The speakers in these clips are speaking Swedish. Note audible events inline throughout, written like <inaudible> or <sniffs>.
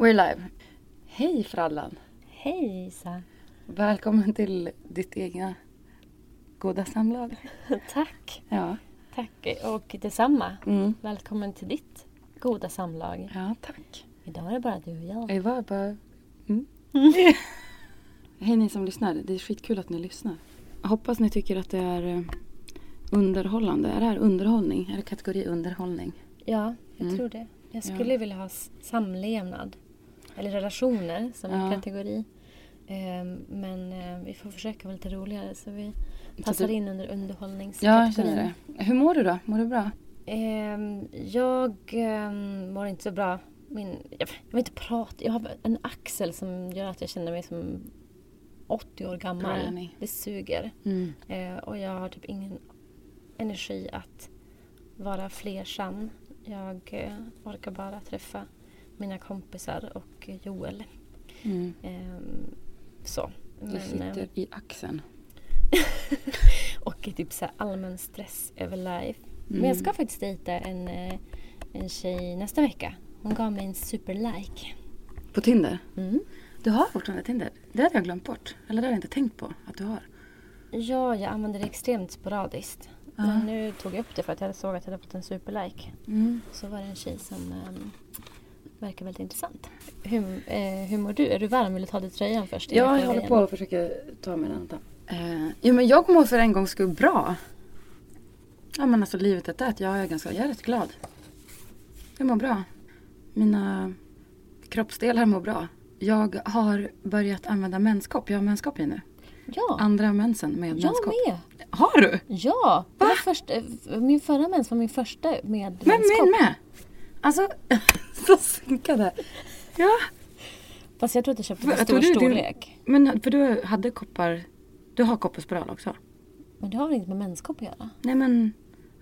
We're live. Hej Frallan. Hej Isa. Välkommen till ditt egna goda samlag. <laughs> Tack. Ja, Tack och detsamma. Mm. Välkommen till ditt goda samlag. ja tack. Idag är det bara du och jag. Jag var bara... Mm. <laughs> Hej ni som lyssnar. Det är skitkul att ni lyssnar. Jag hoppas ni tycker att det är eh, underhållande. Är det här underhållning? Är det kategori underhållning? Ja, jag Mm. tror det. Jag skulle vilja ha samlevnad. Eller relationer som en Ja. kategori. Ehm, men eh, vi får försöka vara lite roligare så vi Så passar du- in under Ja, underhållningskategorin. jag känner det. Hur mår du då? Mår du bra? Ehm, jag ehm, mår inte så bra. Min, jag, jag vill inte prata. Jag har en axel som gör att jag känner mig som 80 år gammal. Granny. Det suger. Mm. Och jag har typ ingen energi att vara flersam. Jag eh, orkar bara träffa mina kompisar och Joel. Mm. Ehm, så. Men, sitter eh, i axeln. <laughs> och i typ så allmän stress över life. Men Mm. jag ska faktiskt dejta en, eh, en tjej nästa vecka. Hon gav mig en superlike. På Tinder? Mm. Du har fortfarande Tinder? Det hade jag glömt bort. Eller det har jag inte tänkt på att du har. Ja, jag använder det extremt sporadiskt. Men nu tog jag upp det för att jag såg att jag hade fått en superlike. Mm. Så var det en tjej som um, verkar väldigt intressant. Hur, eh, hur mår du? Är du varm? Vill du ta dig tröjan först? Ja, jag håller på och försöker ta mig den. Eh, jo, men jag mår för en gångs skull bra. Ja, men alltså livet är tätt. Jag är ganska, jag är rätt glad. Jag mår bra. Mina kroppsdelar mår bra. Jag har börjat använda menskopp. Jag har menskopp i nu. Ja, Andra mensen med jag menskopp. med. Har du? Ja, var första, min förra mens var min första med Men menskopp. min med! Alltså, så synkade. Ja. Fast jag tror att jag köpte För- för stor du- du- storlek. Men för du hade koppar. Du har kopparspiral också? Men det har väl inte med menskopp att göra? Nej men,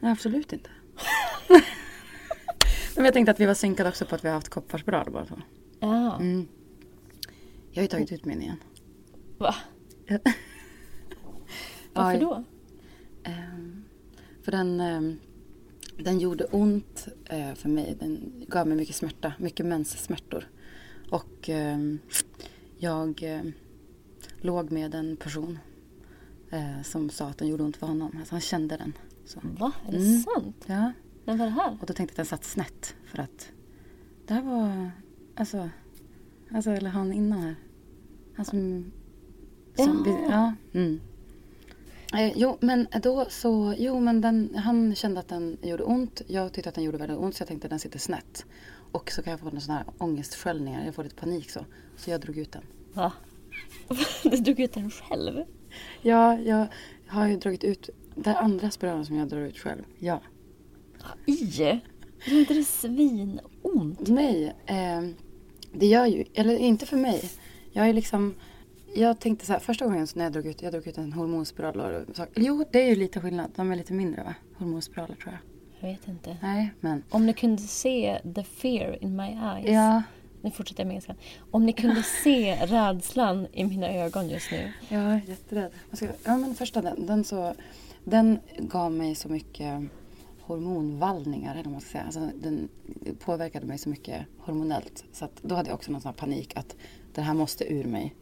nej, absolut inte. <laughs> men jag tänkte att vi var synkade också på att vi har haft kopparspiral bara två. Ja, Mm. Jag har ju tagit ut min igen. va? <laughs> Varför då? ehm, för den, ehm, den gjorde ont eh, för mig. Den gav mig mycket smärta, mycket menssmärtor. Och ehm, jag ehm, låg med en person eh, som sa att den gjorde ont för honom. Alltså han kände den. Så. Va? Är det Mm. sant? Ja. När var det här? Och då tänkte jag att den satt snett för att det här var, alltså, alltså eller han innan här. Han som, som vi, ja. Mm. Eh, jo men då så, jo men den, han kände att den gjorde ont. Jag tyckte att den gjorde väldigt ont så jag tänkte att den sitter snett. Och så kan jag få en sån här ångestsköljningar, jag får lite panik så. Så jag drog ut den. Va? <laughs> du drog ut den själv? Ja, jag har ju dragit ut, det är andra spiralen som jag drar ut själv. Ja. I? Gör inte det svinont? Nej, eh, det gör ju, eller inte för mig. Jag är liksom, jag tänkte så här, första gången när jag drog ut, jag drog ut en hormonspiral och så, jo det är ju lite skillnad, de är lite mindre va? Hormonspiraler tror jag. Jag vet inte. Nej, men... Om ni kunde se the fear in my eyes. Ja, Nu fortsätter jag med engelska. Om ni kunde <laughs> se rädslan i mina ögon just nu. jag är jätterädd. Ska, ja, men första den, den, så, den gav mig så mycket hormonvallningar, eller vad man ska säga. Alltså, den påverkade mig så mycket hormonellt. Så att, då hade jag också någon sån här panik att det här måste ur mig.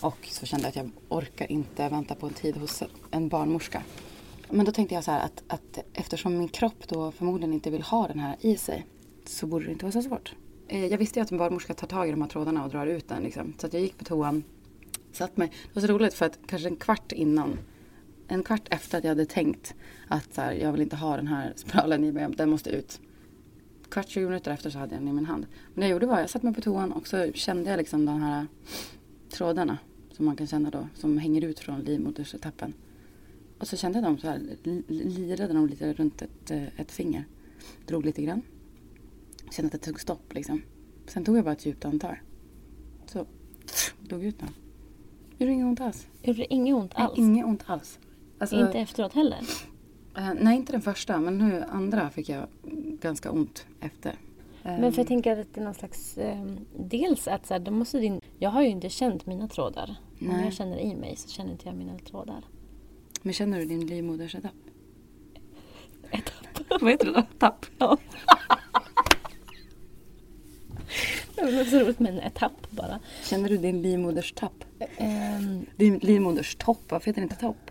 Och så kände jag att jag orkar inte vänta på en tid hos en barnmorska. Men då tänkte jag så här att, att eftersom min kropp då förmodligen inte vill ha den här i sig så borde det inte vara så svårt. Eh, jag visste ju att en barnmorska tar tag i de här trådarna och drar ut den. Liksom. Så att jag gick på toan, satt mig. Det var så roligt för att kanske en kvart innan, en kvart efter att jag hade tänkt att så här, jag vill inte ha den här <laughs> spiralen i mig, den måste ut. Kvart, 20 minuter efter så hade jag den i min hand. Men det jag gjorde var, jag satte mig på toan och så kände jag liksom den här trådarna som man kan känna då, som hänger ut från livmodersetappen. Och så kände jag dem så här, li- lirade de lite runt ett, eh, ett finger. Drog lite grann. Kände att det tog stopp liksom. Sen tog jag bara ett djupt andetag. Så <sniffs> dog ut den. Gjorde inget ont alls. Gjorde det inget ont Nej, alls? Inget ont alls. Alltså, Inte efteråt heller? eh, nej, inte den första. Men nu andra fick jag ganska ont efter. Men för jag tänker att det är någon slags... Eh, dels att så här, då måste din... Jag har ju inte känt mina trådar. Om Nej. jag känner i mig så känner inte jag mina trådar. Men känner du din livmodersetapp? Etapp. <laughs> Vad heter det då? Tapp? Ja. det var så roligt med en etapp bara. Känner du din livmoderstapp? Ehm, Din livmoderstopp? Varför heter det inte topp?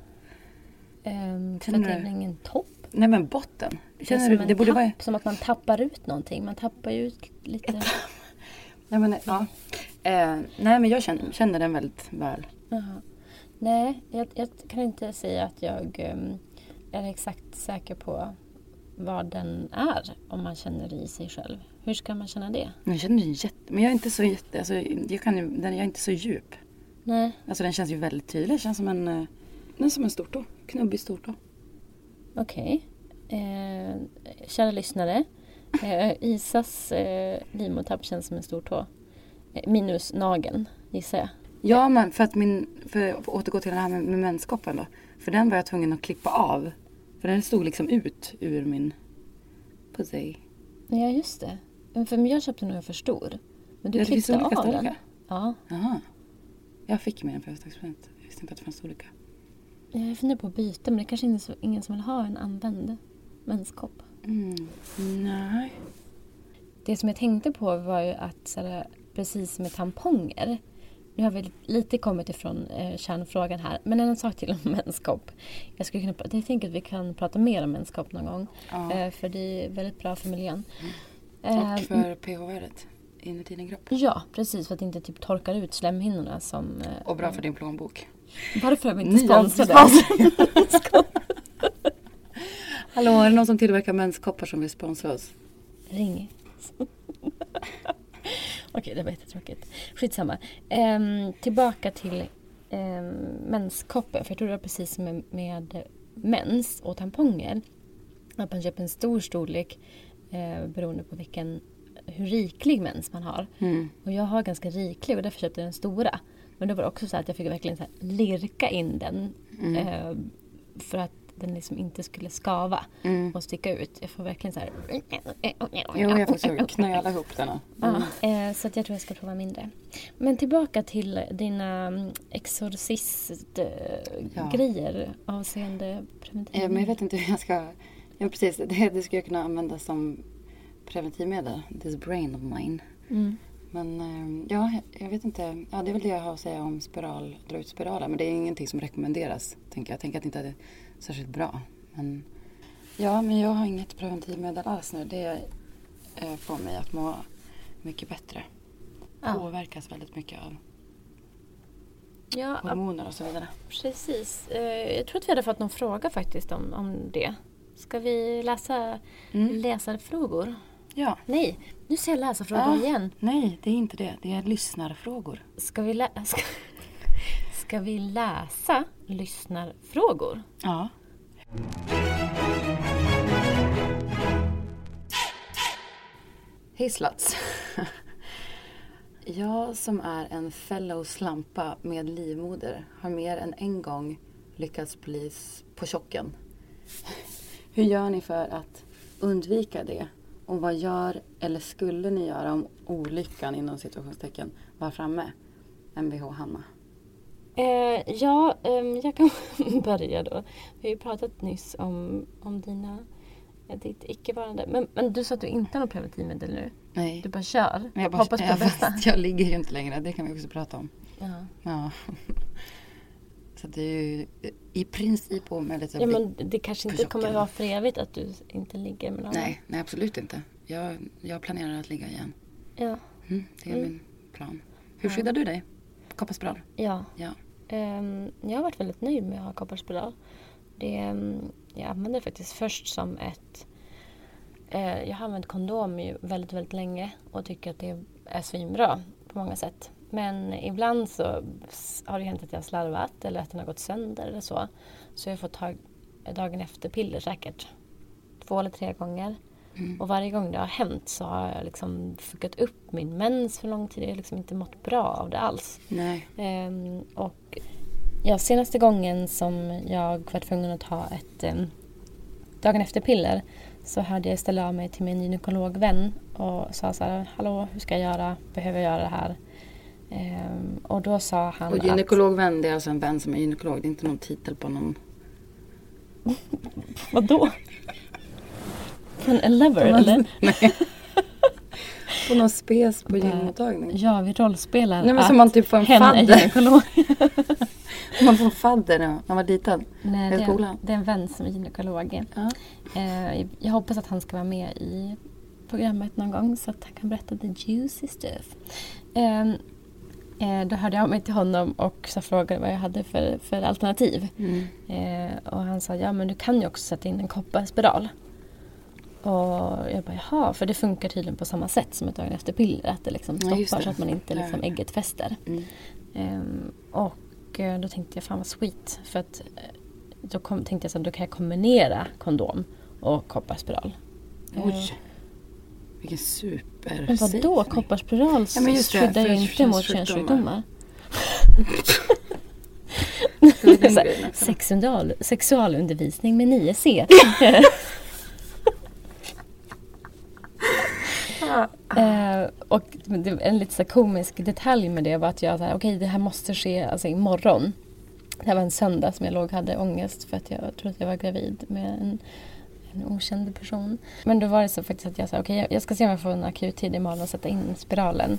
ehm, för att det är ingen topp. Nej men botten. Det Känner du? en Det borde tapp, vara... som att man tappar ut någonting. Man tappar ju ut lite. <laughs> Nej men, ja. Eh, nej men jag känner, känner den väldigt väl. Jaha. Nej, jag, jag kan inte säga att jag ehm, är exakt säker på vad den är om man känner det i sig själv. Hur ska man känna det? Jag känner den jätte... Men jag är inte så jätte... Alltså, jag, kan ju, den, jag är inte så djup. Nej, Alltså den känns ju väldigt tydlig. Den känns som en... eh, Den som en stortå. Knubbig stortå. okej. Eh, kära lyssnare. Eh, Isas eh, livmodertapp känns som en stor tå. Eh, minus nageln, gissar jag. Ja men för att min... För att återgå till det här med, med menskoppen då. För den var jag tvungen att klippa av. För den stod liksom ut ur min pussy. Ja, just det. Men För jag köpte nog en för stor. Men du Ja, klippte av den. storlekar. Ja. Jaha. Jag fick med en födelsedagspresent. Jag visste inte att det fanns olika. Jag funderar på att byta men det är kanske inte så, ingen som vill ha en använd menskopp. Mm. Nej. Det som jag tänkte på var ju att så här, precis med tamponger. Nu har vi lite kommit ifrån eh, kärnfrågan här. Men en sak till om <laughs> menskopp. Jag, skulle kunna, jag tänker att vi kan prata mer om menskopp någon gång. Ja. Eh, för det är väldigt bra för miljön. Och Eh, för pH-värdet inuti din kropp. Ja, precis. För att det inte typ torkar ut slemhinnorna som... eh, Och bra för din plånbok. Varför är vi inte sponsrade? <laughs> Hallå, är det någon som tillverkar menskoppar som vill sponsra oss? Ring. <laughs> Okej, det var jättetråkigt. Skitsamma. Ehm, tillbaka till um, menskoppen. För jag tror det var precis med, med mens och tamponger. Att man köper en stor storlek eh, beroende på vilken, hur riklig mens man har. Mm. Och jag har ganska riklig och därför köpte jag den stora. Men det var också så att jag fick verkligen så lirka in den. Mm. Eh, för att den liksom inte skulle skava Mm. och sticka ut. Jag får verkligen så här... Jo, jag får så knöla ihop den. Ja, eh, så att jag tror jag ska prova mindre. Men tillbaka till dina mm, exorcist-grejer avseende preventiv. Ja, men jag vet inte hur jag ska... Ja, precis. Det, det skulle jag kunna använda som preventivmedel. This brain of mine. Mm. Men eh, ja, jag- vet inte. Ja, det är väl det jag har att säga om spiral, dra ut spiraler. Men det är ingenting som rekommenderas. Tänker jag. jag tänker att inte särskilt bra. Men ja, men jag har inget preventivmedel alls nu. Det eh, får mig att må mycket bättre. Ja. Påverkas väldigt mycket av Ja, hormoner och så vidare. precis. Eh, Jag tror att vi hade fått någon fråga faktiskt om, om det. Ska vi läsa Mm. läsarfrågor? Ja. Nej, nu säger jag läsarfrågor Ja. igen. Nej, det är inte det. Det är lyssnarfrågor. Ska vi, lä- ska, ska vi läsa lyssnarfrågor? Ja. Hej sluts. <laughs> Jag som är en fellow slampa med livmoder har mer än en gång lyckats bli på chocken. <laughs> Hur gör ni för att undvika det? Och vad gör, eller skulle ni göra om olyckan inom situationstecken var framme? Mvh Hanna. Eh, ja, ehm, jag kan <laughs> börja då. Vi har ju pratat nyss om, om dina, eh, ditt icke-varande. Men, men du sa att du inte har något preventivmedel nu? Nej. Du bara kör? Men jag, bara, Hoppas på det bästa? fast <laughs> jag ligger ju inte längre, det kan vi också prata om. Ja. Ja. <laughs> Så det är ju i princip omöjligt att ja, men det kanske inte kommer vara för evigt att du inte ligger med någon Nej, nej absolut inte. Jag, jag planerar att ligga igen. Ja. Mm, det är Mm. min plan. Hur skyddar du dig? Kopparspiral? ja. Ja. Ehm, jag har varit väldigt nöjd med att ha kopparspiral. Det, ehm, jag använde det faktiskt först som ett... Eh, jag har använt kondom ju väldigt, väldigt länge och tycker att det är svinbra på många sätt. Men ibland så har det hänt att jag har slarvat eller att den har gått sönder eller så. Så jag har fått ta dagen efter piller säkert. Två eller tre gånger. Och varje gång det har hänt så har jag liksom fuckat upp min mens för lång tid. Jag har liksom inte mått bra av det alls. Nej. Ehm, och ja, senaste gången som jag var tvungen att ta ett um, dagen efter-piller så hade jag ställt av mig till min gynekologvän och sa så här, hallå hur ska jag göra, behöver jag göra det här? Ehm, och då sa han Och gynekologvän, det är alltså en vän som är gynekolog. Det är inte någon titel på någon... <laughs> vadå? Från en lover eller? <laughs> Nej. <laughs> på någon spes på gynmottagning. Ja, vi rollspelar Nej men som man typ får en fadder. <laughs> Man får en fadder när man var liten. Nej, det, är, skolan. det är en vän som är gynekolog. Ja. Eh, jag hoppas att han ska vara med i programmet någon gång så att han kan berätta the juicy stuff. Eh, eh, då hörde jag av mig till honom och så frågade vad jag hade för, för alternativ. Mm. Eh, och han sa, ja men du kan ju också sätta in en kopparspiral. Och jag bara, jaha, för det funkar tydligen på samma sätt som ett dagen efter piller. Att det liksom Ja, stoppar det. så att man inte liksom Ja. ägget fäster. Mm. Ehm, och eh, då tänkte jag, fan vad sweet. För att eh, då kom, tänkte jag så att då kan jag kombinera kondom och kopparspiral. Oj. Vilken super Men vadå, kopparspiral Ja, men skyddar ju inte mot könssjukdomar. könssjukdomar. <laughs> Ska vi den Så här, grejen också? Sexual, sexualundervisning med 9C. <laughs> Eh, och en lite så komisk detalj med det var att jag sa okej det här måste ske alltså, imorgon. Det här var en söndag som jag låg och hade ångest för att jag trodde att jag var gravid med en, en okänd person. Men då var det så faktiskt att jag sa okej jag, jag ska se om jag får en akuttid imorgon och sätta in spiralen.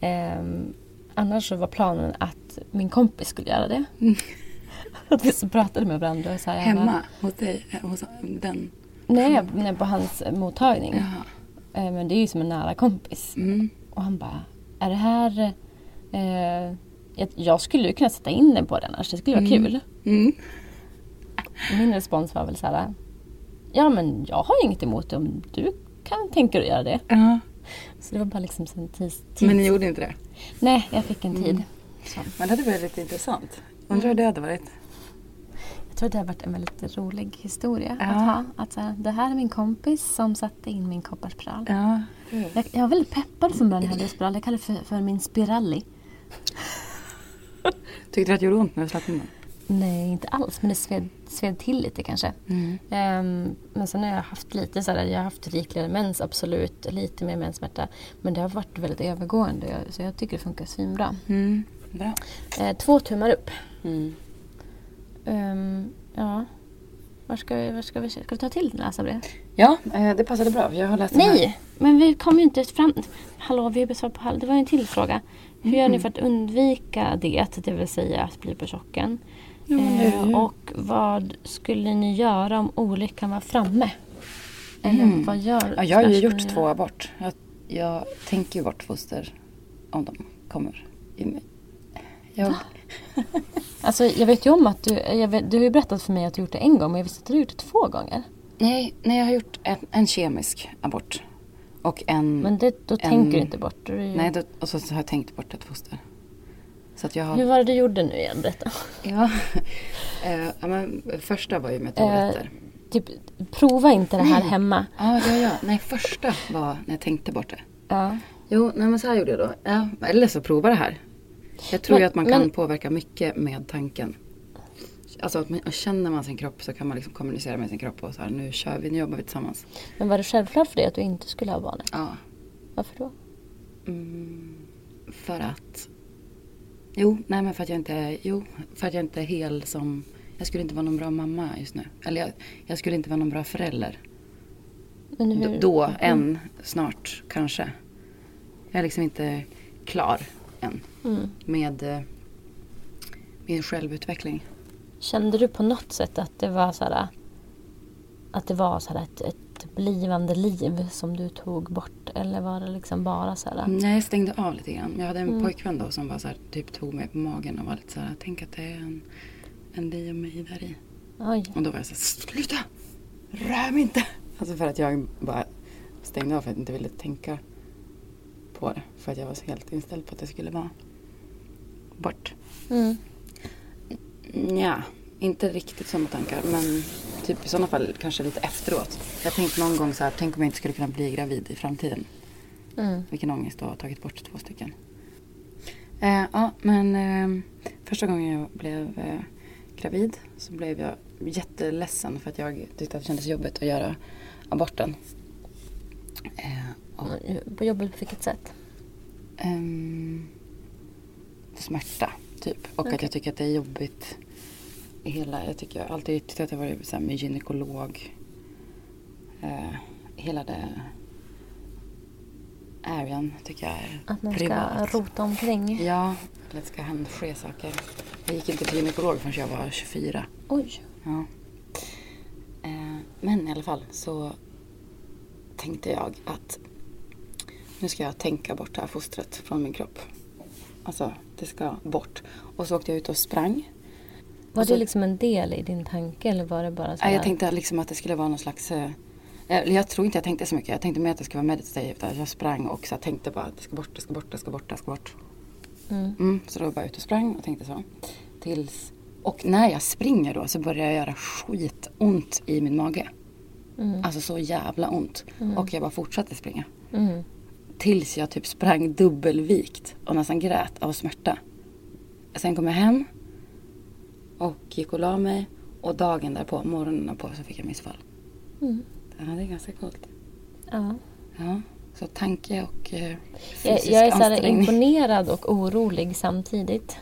Ehm, annars så var planen att min kompis skulle göra det. <laughs> att vi så pratade med varandra och så här, jag bara, Hemma hos dig? eh, Hos den? Nej, nej, på hans mottagning. Jaha. Eh, Men det är ju som en nära kompis. Mm. Och han bara, är det här... Eh, jag, jag skulle ju kunna sätta in den på den annars, det skulle vara kul. Mm. Min respons var väl så här, ja men jag har inget emot det om du kan tänka dig att göra det. Ja. Så det var bara liksom en tids... tids. Men ni gjorde inte det? Nej, jag fick en tid. Mm. Men det hade varit lite intressant. Undrar hur det hade varit. Tror det har varit en väldigt rolig historia Ja. att ha. Att så här, det här är min kompis som satte in min kopparspiral. Ja. Jag, jag var väldigt peppad från början när jag hade spiral. Jag kallade det för, för min spiralli. <laughs> Tyckte du att det gjorde ont när du slapp in den? Nej, inte alls. Men det sved, sved till lite kanske. Mm. Ehm, men sen har jag haft lite så här, jag har haft rikligare mens, absolut. Lite mer menssmärta. Men det har varit väldigt övergående. Så jag tycker det funkar svinbra. Mm. Bra. Eh, två tummar upp. Mm. Ehm, ja. Var ska, vi, var ska vi ska vi ta till läsarbrev? Ja, eh, det passade bra. Jag har läst här. Nej! Men vi kom ju inte fram... Hallå, vi har besvarat på halv. Det var ju en till fråga. Hur gör ni för att undvika det? Det vill säga att bli på chocken. Eh, och vad skulle ni göra om olyckan var framme? Eller Mm. vad gör Ja, jag har ju gjort två abort. Jag, jag tänker ju bort foster om de kommer i mig. Jag, Alltså, jag vet ju om att du... Vet, du har ju berättat för mig att du gjort det en gång, men jag visste att du gjort det två gånger. nej, nej, jag har gjort en, en kemisk abort. Och en... Men det, då en- tänker du inte bort. Du ju... Nej, då, och så, så har jag tänkt bort ett foster. Så jag har... Hur var det du gjorde nu igen? Berätta. Ja. <laughs> Eh, men första var ju med tabletter. Typ, prova inte det här Nej. hemma. Ja, ja, ja. Nej, första var när jag tänkte bort det. Ja. Jo, nej, men så här gjorde jag då. Ja, eller så prova det här. Jag tror Men- ju att man kan men- påverka mycket med tanken. alltså att man, känner man sin kropp så kan man liksom kommunicera med sin kropp och så här, nu kör vi, nu jobbar vi tillsammans. Men var det självklart för dig att du inte skulle ha barnet? Ja. Varför då? Mm, för att... Jo, nej men för att jag inte är... Jo, för att jag inte är hel som... Jag skulle inte vara någon bra mamma just nu. Eller jag, jag skulle inte vara någon bra förälder. Men hur? Då, än, snart, kanske. Jag är liksom inte klar än Mm. med eh, min självutveckling. Kände du på något sätt att det var så här, att det var så här ett, ett blivande liv som du tog bort? Eller var det liksom bara så här? Nej, jag stängde av lite grann. Jag hade en Mm. pojkvän då som var så här, typ tog mig på magen och var lite så här, tänk att det är en, en dig och mig där i. Oj. Och då var jag så här, sluta! Rör mig inte! Alltså för att jag bara stängde av för att jag inte ville tänka på det. För att jag var så helt inställd på att det skulle vara bort. Mm. Ja, inte riktigt sådana tankar. Men typ i sådana fall kanske lite efteråt. Jag tänkte någon gång så här, tänk om jag inte skulle kunna bli gravid i framtiden. Mm. Vilken ångest att ha tagit bort två stycken. Eh, ja, men eh, första gången jag blev eh, gravid så blev jag jätteledsen för att jag tyckte att det kändes jobbigt att göra aborten. Och, På vilket sätt? ehm, smärta, typ. Och att Okej. jag tycker att det är jobbigt i hela... Jag tycker jag har alltid tyckt att jag varit så här med gynekolog. Eh, hela det arean tycker jag är Att man ska privat. rota omkring? Ja, eller att det ska hända ske saker. Jag gick inte till gynekolog förrän jag var 24. Oj. Ja. Eh, men i alla fall så tänkte jag att nu ska jag tänka bort det här fostret från min kropp. Alltså, det ska bort. Och så åkte jag ut och sprang. Var det liksom en del i din tanke eller var det bara så Nej, jag här- tänkte liksom att det skulle vara någon slags... eh, eller Jag tror inte jag tänkte så mycket. Jag tänkte mer att det skulle vara meditativt. Jag sprang och så här tänkte bara att det ska bort, det ska bort, det ska bort, det ska bort. Mm. Mm, så då var jag ute och sprang och tänkte så. Tills, och när jag springer då så börjar jag göra skitont i min mage. Mm. Alltså så jävla ont. Och jag bara fortsatte springa. Mm. Tills jag typ sprang dubbelvikt och nästan grät av smärta. Sen kom jag hem och gick och la mig. Och dagen därpå, morgonen på så fick jag missfall. Mm. Ja, det är ganska coolt. Ja. Ja, så tanke och eh, Jag, fysisk jag är så imponerad och orolig samtidigt.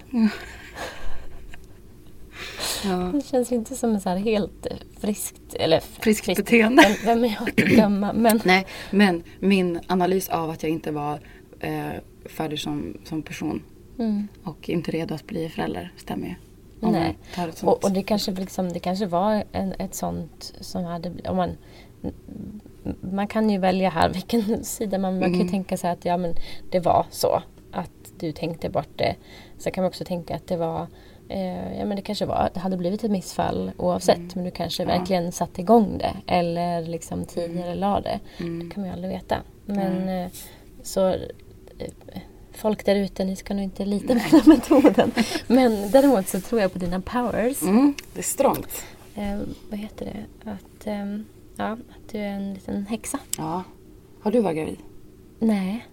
Ja. Det känns ju inte som en så här helt eh, friskt... Eller Friskt beteende. Vem, vem är jag att döma? Men Nej, men min analys av att jag inte var eh, färdig som, som person mm, och inte redo att bli förälder stämmer ju. Om Nej. ett och, och det kanske, liksom, det kanske var en, ett sånt som hade... Om man, man kan ju välja här vilken <laughs> sida man... Man kan ju Mm. tänka sig att ja, men det var så. Du tänkte bort det. Så kan man också tänka att det var... Eh, ja men det kanske var, det hade blivit ett missfall oavsett. Men du kanske Mm. Ja. verkligen satte igång det. Eller liksom tidigare la det. Mm. Det kan man ju aldrig veta. Men eh, så eh, folk där ute, ni ska nog inte lita på den metoden. <laughs> Men däremot så tror jag på dina powers. Mm, det är strångt. Eh, vad heter det? Att, ehm, ja, att du är en liten häxa. Ja. Har du varit gravid? Nej.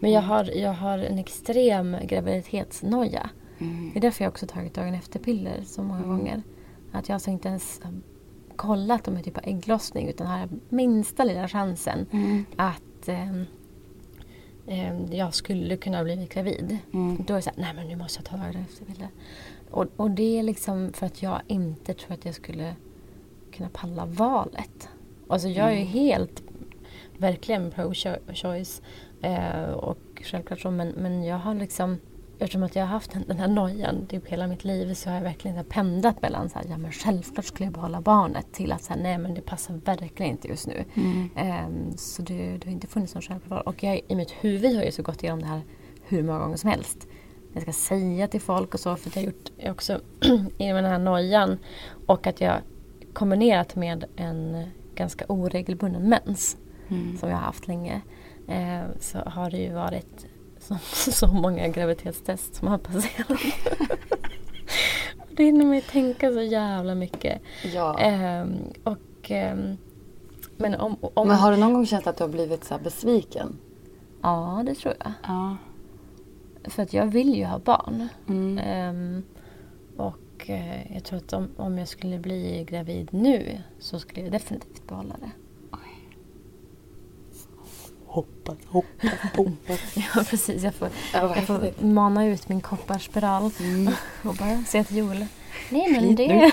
Men jag har, jag har en extrem graviditetsnoja. Mm. Det är därför jag också tagit dagen efter-piller så många gånger. Att jag alltså inte ens kollat om jag typ har ägglossning utan har minsta lilla chansen Mm. att ehm, ehm, jag skulle kunna bli gravid. Mm. Då är det så här, nej men nu måste jag ta dagen efter-piller. Och, och det är liksom för att jag inte tror att jag skulle kunna palla valet. Alltså jag är ju helt, verkligen pro-choice. Eh, och självklart så, men, men jag har liksom Eftersom att jag har haft den, den här nojan typ hela mitt liv så har jag verkligen så här pendlat mellan så här, ja men självklart skulle jag behålla barnet till att säga nej men det passar verkligen inte just nu. Mm. Ehm, så det, det har inte funnits någon självklart val. Och jag, i mitt huvud har jag så gått igenom det här hur många gånger som helst. Jag ska säga till folk och så för jag har gjort också <clears throat> i den här nojan och att jag kombinerat med en ganska oregelbunden mens Mm. som jag har haft länge eh, så har det ju varit så, <laughs> så många graviditetstest som har passerat. <laughs> det hinner mig tänka så jävla mycket. Ja. Ehm, och, ehm, men om, om, Men har du någon gång känt att du har blivit så besviken? Ja, det tror jag. Ja. För att jag vill ju ha barn. Mm. Ehm, och Och eh, jag tror att om, om jag skulle bli gravid nu så skulle jag definitivt behålla det. Hoppas, hoppas, <laughs> hoppas. Ja precis, jag får, Ja, jag får mana ut min kopparspiral Mm. <laughs> och bara säga till Joel. Nej men det...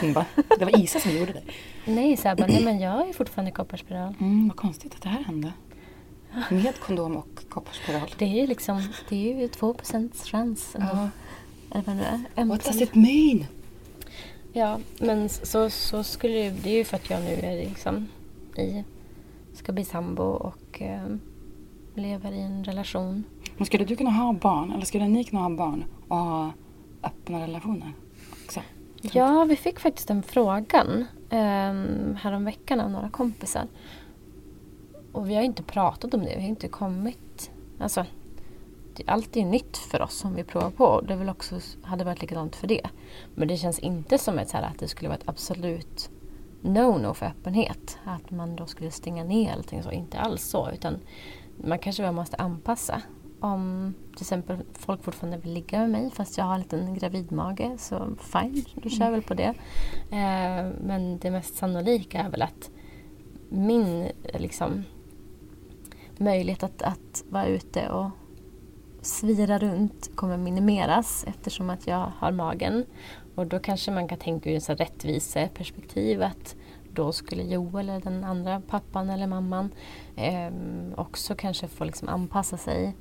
Det var Isa som gjorde det. Nej, så jag bara, nej men jag är fortfarande kopparspiral. Mm, vad konstigt att det här hände. Med kondom och kopparspiral. Det är ju liksom, det är ju 2 chans. ändå. Ja. Eller vad det är. En What does it mean? Ja, men så, så skulle det, det är ju för att jag nu är liksom i, ska bli sambo och eh, lever i en relation. Men skulle du kunna ha barn, eller skulle ni kunna ha barn och ha öppna relationer? Också? Ja, vi fick faktiskt den frågan um, häromveckan av några kompisar. Och vi har inte pratat om det, vi har inte kommit... Alltså, det, allt är nytt för oss som vi provar på. Det är väl också, hade varit likadant för det. Men det känns inte som ett, så här, att det skulle vara ett absolut no-no för öppenhet. Att man då skulle stänga ner allting så. Inte alls så. Utan man kanske bara måste anpassa. Om till exempel folk fortfarande vill ligga med mig fast jag har en liten gravidmage så fine, då kör jag väl på det. Eh, men det mest sannolika är väl att min liksom, möjlighet att, att vara ute och svira runt kommer minimeras eftersom att jag har magen. Och då kanske man kan tänka ur ett rättviseperspektiv att då skulle Joel eller den andra pappan eller mamman eh, också kanske få liksom anpassa sig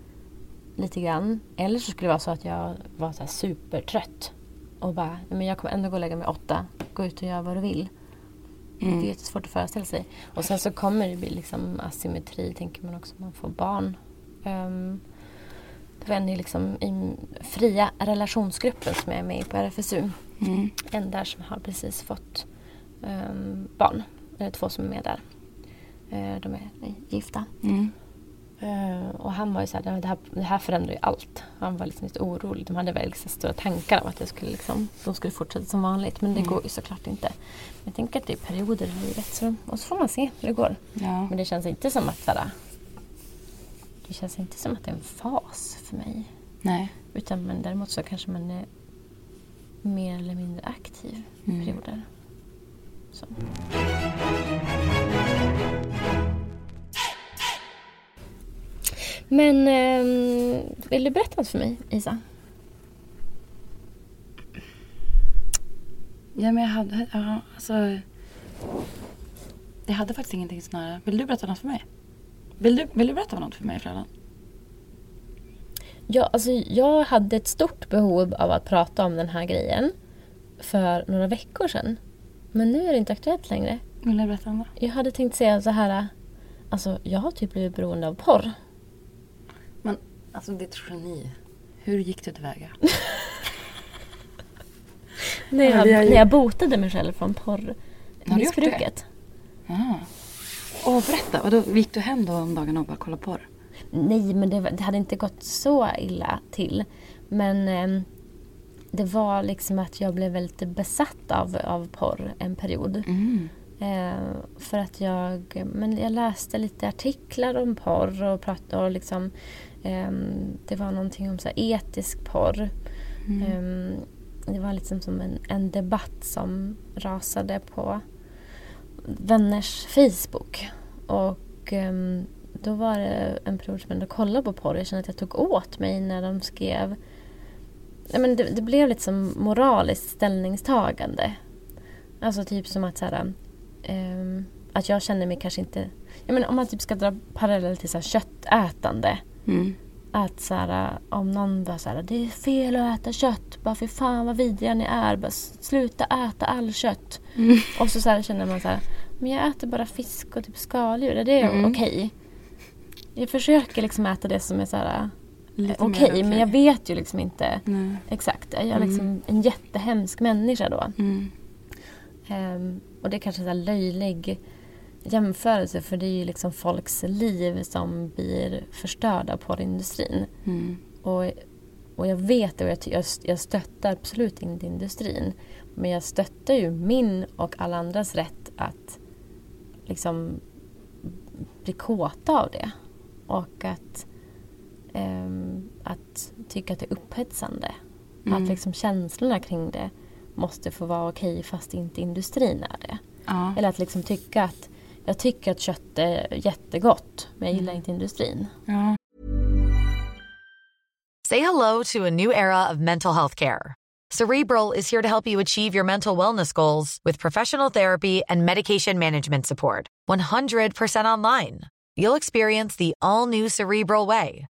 lite grann. Eller så skulle det vara så att jag var så supertrött och bara, "Nej, men jag kommer ändå gå och lägga mig åtta, gå ut och göra vad du vill. Det är jättesvårt att föreställa sig. Och sen så kommer det bli liksom asymmetri, tänker man också, man får barn. Um, det var en i, liksom, i fria relationsgruppen som jag är med i på RFSU. Mm. En där som har precis fått barn. Eller två som är med där. Eh, de är gifta. Mm. Eh, och han var ju såhär, det här, det här förändrar ju allt. Han var liksom lite orolig. De hade väldigt så stora tankar om att det skulle liksom, de skulle fortsätta som vanligt. Men det Mm. går ju såklart inte. Jag tänker att det är perioder i livet. Så, och så får man se hur det går. Ja. Men det känns inte som att såhär, det känns inte som att det är en fas för mig. Nej. Utan men däremot så kanske man är mer eller mindre aktiv i Mm. perioder. Så. Men ehm, vill du berätta något för mig, Isa? Ja, men jag hade... Ja, alltså... Jag hade faktiskt ingenting snarare. Vill du berätta något för mig? Vill du, vill du berätta något för mig, Fredan? Ja, alltså, jag hade ett stort behov av att prata om den här grejen för några veckor sedan. Men nu är det inte aktuellt längre. Vill du berätta om det? Jag hade tänkt säga så här. Alltså, jag har typ blivit beroende av porr. Men alltså, ditt geni. Hur gick du tillväga? <laughs> När Ja, jag, ju- när jag botade mig själv från porrmissbruket. Ah. Åh, berätta. Och då gick du hem då om dagarna och bara kollade det? Nej, men det, det hade inte gått så illa till. Men ehm, det var liksom att jag blev väldigt besatt av, av porr en period. Mm. Eh, för att jag, men jag läste lite artiklar om porr och pratade och liksom ehm, det var någonting om så etisk porr. Ehm, det var liksom som en, en debatt som rasade på vänners Facebook. Och ehm, då var det en period som jag ändå kollade på porr. Jag kände att jag tog åt mig när de skrev men det, det blev lite som moraliskt ställningstagande. Alltså typ som att så här, ehm, att jag känner mig kanske inte... Jag menar, om man typ ska dra parallell till så här, köttätande. Mm. Att så här, om någon var så här, det är fel att äta kött. Bara för fan vad vidriga ni är. Bara sluta äta all kött. Och så, så här, känner man så här, men jag äter bara fisk och typ skaldjur. Är det Mm. okej? Jag försöker liksom äta det som är så här okej. mer Men jag vet ju liksom inte Nej. exakt. Är jag liksom en jättehemsk människa då? Mm. Ehm, och det är kanske en löjlig jämförelse för det är ju liksom folks liv som blir förstörda av porrindustrin. Mm. Och, och jag vet det och jag, jag, jag stöttar absolut inte industrin. Men jag stöttar ju min och alla andras rätt att liksom bli kåta av det. Och att, att tycka att det är upphetsande. Mm. Att liksom känslorna kring det måste få vara okej fast inte industrin är det. Ja. Eller att liksom tycka att jag tycker att kött är jättegott men jag gillar inte industrin. ja. Say hello to a new era of mental health care. Cerebral is here to help you achieve your mental wellness goals with professional therapy and medication management support. 100% online. You'll experience the all new Cerebral Way,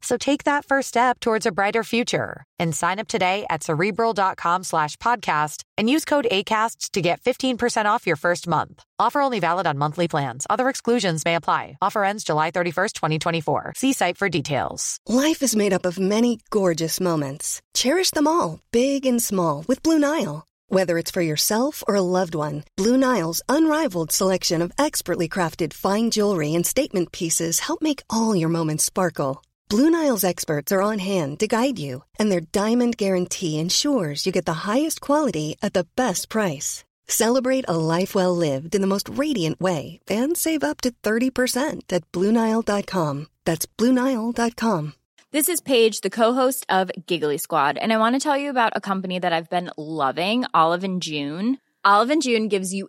So take that first step towards a brighter future and sign up today at cerebral.com slash podcast and use code ACAST to get 15% off your first month. Offer only valid on monthly plans. Other exclusions may apply. Offer ends July 31st, 2024. See site for details. Life is made up of many gorgeous moments. Cherish them all, big and small, with Blue Nile. Whether it's for yourself or a loved one, Blue Nile's unrivaled selection of expertly crafted fine jewelry and statement pieces help make all your moments sparkle. Blue Nile's experts are on hand to guide you, and their diamond guarantee ensures you get the highest quality at the best price. Celebrate a life well lived in the most radiant way and save up to 30% at BlueNile.com. That's BlueNile.com. This is Paige, the co-host of Giggly Squad, and I want to tell you about a company that I've been loving, Olive and June. Olive and June gives you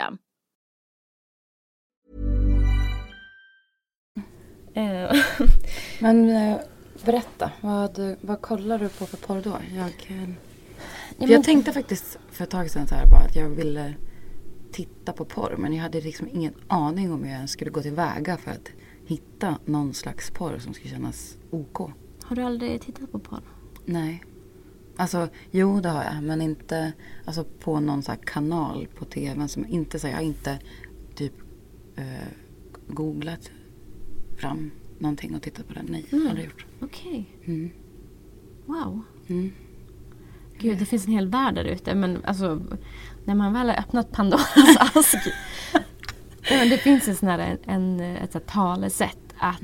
Eh, <laughs> Men eh, berätta, vad, vad kollar du på för porr då? Jag, eh, men- jag tänkte faktiskt för ett tag sedan så här bara att jag ville titta på porr. Men jag hade liksom ingen aning om hur jag skulle gå tillväga för att hitta någon slags porr som skulle kännas OK. har du aldrig tittat på porr? Nej. Alltså, jo det har jag. Men inte alltså, på någon så kanal på tvn. Som inte, så jag har inte typ eh, googlat fram någonting och tittat på den. Nej, Mm. aldrig gjort. Okej. Mm. Wow. Mm. Gud, det finns en hel värld där ute. Men alltså, när man väl har öppnat Pandoras <laughs> ask. Men det finns en sån här, en, en, ett så här talesätt att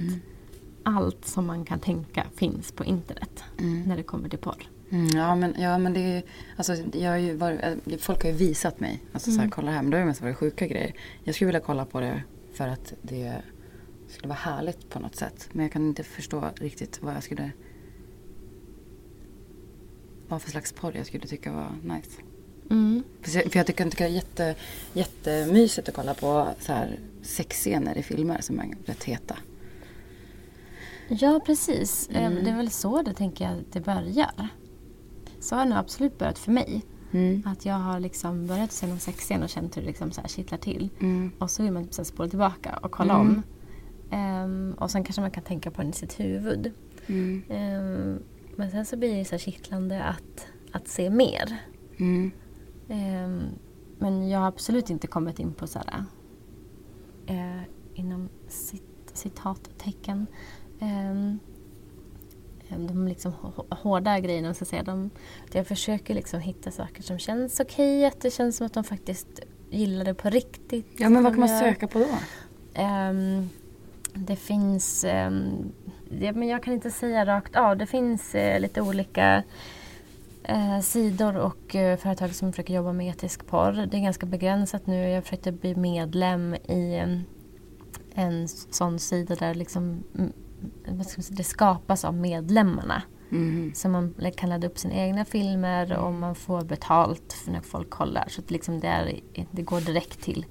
allt som man kan tänka finns på internet när det kommer till porr. Mm, ja, men, ja, men det är. Alltså, jag har ju varit, eh, folk har ju visat mig. Alltså, så här, kolla här. Men det har ju mest varit sjuka grejer. Jag skulle vilja kolla på det för att det skulle vara härligt på något sätt. Men jag kan inte förstå riktigt vad jag skulle... Vad för slags porr jag skulle tycka var nice. Mm. För jag, för jag tycker tycker det är jätte, jättemysigt att kolla på så här sexscener i filmer som är rätt heta. Ja, precis. Eh, Det är väl så det tänker jag att det börjar. Så har det nog absolut börjat för mig. Att jag har liksom börjat se någon sexscen och känt hur det liksom så här kittlar till. Och så vill man så här spola tillbaka och kolla om. Ehm, och sen kanske man kan tänka på den i sitt huvud. Ehm, men sen så blir det så här kittlande att, att se mer. Mm. Ehm, men jag har absolut inte kommit in på så här, eh, inom cit, citattecken. ehm, de liksom hå- hårda grejerna, så att säga. De, jag försöker liksom hitta saker som känns okej, att det känns som att de faktiskt gillar det på riktigt. Ja, men vad kan man söka på då? Ehm, det finns... ehm, det, men jag kan inte säga rakt av. Det finns eh, lite olika eh, sidor och eh, företag som försöker jobba med etisk porr. Det är ganska begränsat nu. Jag försökte bli medlem i em, en sån sida där liksom, mm, det skapas av medlemmarna. Mhm. Så man kan ladda upp sina egna filmer och man får betalt för när folk kollar. Så att liksom det, är, det går direkt till